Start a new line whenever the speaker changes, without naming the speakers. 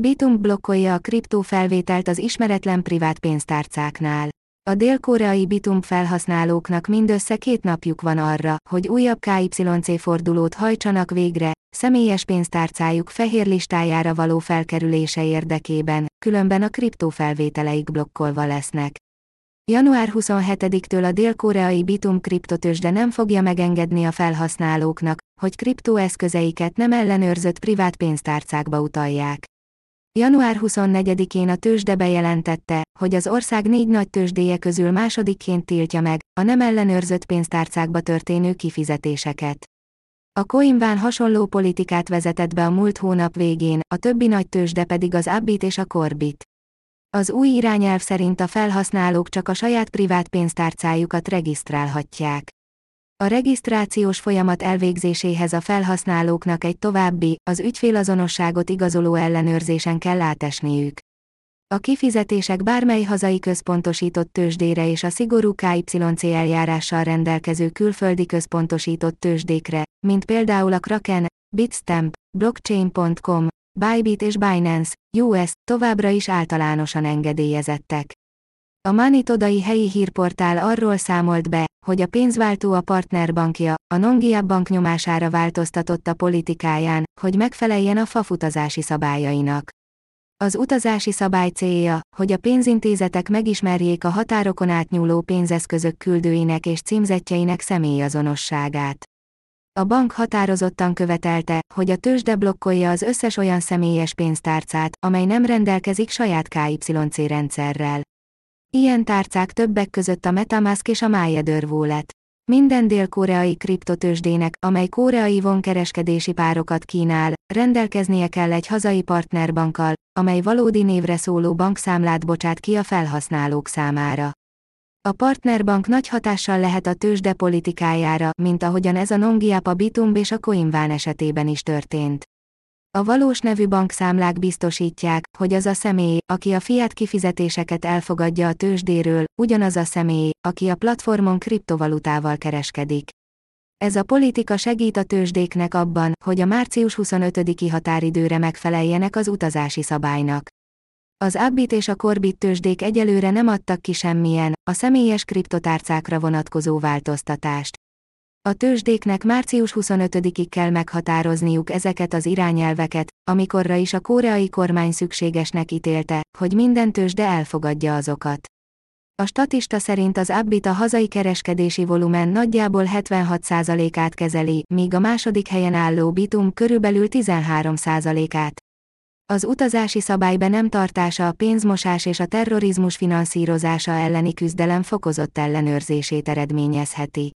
Bitum blokkolja a kriptófelvételt az ismeretlen privát pénztárcáknál. A dél-koreai Bitum felhasználóknak mindössze két napjuk van arra, hogy újabb KYC fordulót hajtsanak végre, személyes pénztárcájuk fehér listájára való felkerülése érdekében, különben a kriptófelvételeik blokkolva lesznek. Január 27-től a dél-koreai Bitum kriptotősde nem fogja megengedni a felhasználóknak, hogy kriptóeszközeiket nem ellenőrzött privát pénztárcákba utalják. Január 24-én a tőzsde bejelentette, hogy az ország négy nagy tőzsdéje közül másodikként tiltja meg a nem ellenőrzött pénztárcákba történő kifizetéseket. A Coinván hasonló politikát vezetett be a múlt hónap végén, a többi nagy tőzsde pedig az Abbit és a Corbit. Az új irányelv szerint a felhasználók csak a saját privát pénztárcájukat regisztrálhatják. A regisztrációs folyamat elvégzéséhez a felhasználóknak egy további, az ügyfélazonosságot igazoló ellenőrzésen kell átesniük. A kifizetések bármely hazai központosított tőzsdére és a szigorú KYC eljárással rendelkező külföldi központosított tőzsdékre, mint például a Kraken, Bitstamp, Blockchain.com, Bybit és Binance, US, továbbra is általánosan engedélyezettek. A Manitodai helyi hírportál arról számolt be, hogy a pénzváltó a partnerbankja, a Nongia bank nyomására változtatott a politikáján, hogy megfeleljen a fafutazási szabályainak. Az utazási szabály célja, hogy a pénzintézetek megismerjék a határokon átnyúló pénzeszközök küldőinek és címzetjeinek személyazonosságát. A bank határozottan követelte, hogy a tőzsde blokkolja az összes olyan személyes pénztárcát, amely nem rendelkezik saját KYC rendszerrel. Ilyen tárcák többek között a Metamask és a Maeder Wallet. Minden dél-koreai kriptotősdének, amely koreai vonkereskedési párokat kínál, rendelkeznie kell egy hazai partnerbankkal, amely valódi névre szóló bankszámlát bocsát ki a felhasználók számára. A partnerbank nagy hatással lehet a tőzsde politikájára, mint ahogyan ez a Nongiapa Bitumb és a Coinván esetében is történt. A valós nevű bankszámlák biztosítják, hogy az a személy, aki a fiat kifizetéseket elfogadja a tőzsdéről, ugyanaz a személy, aki a platformon kriptovalutával kereskedik. Ez a politika segít a tőzsdéknek abban, hogy a március 25-i határidőre megfeleljenek az utazási szabálynak. Az Abbit és a Corbit tőzsdék egyelőre nem adtak ki semmilyen, a személyes kriptotárcákra vonatkozó változtatást. A tőzsdéknek március 25-ig kell meghatározniuk ezeket az irányelveket, amikorra is a koreai kormány szükségesnek ítélte, hogy minden tőzsde elfogadja azokat. A statista szerint az Abbit a hazai kereskedési volumen nagyjából 76%-át kezeli, míg a második helyen álló Bitum körülbelül 13%-át. Az utazási szabály be nem tartása a pénzmosás és a terrorizmus finanszírozása elleni küzdelem fokozott ellenőrzését eredményezheti.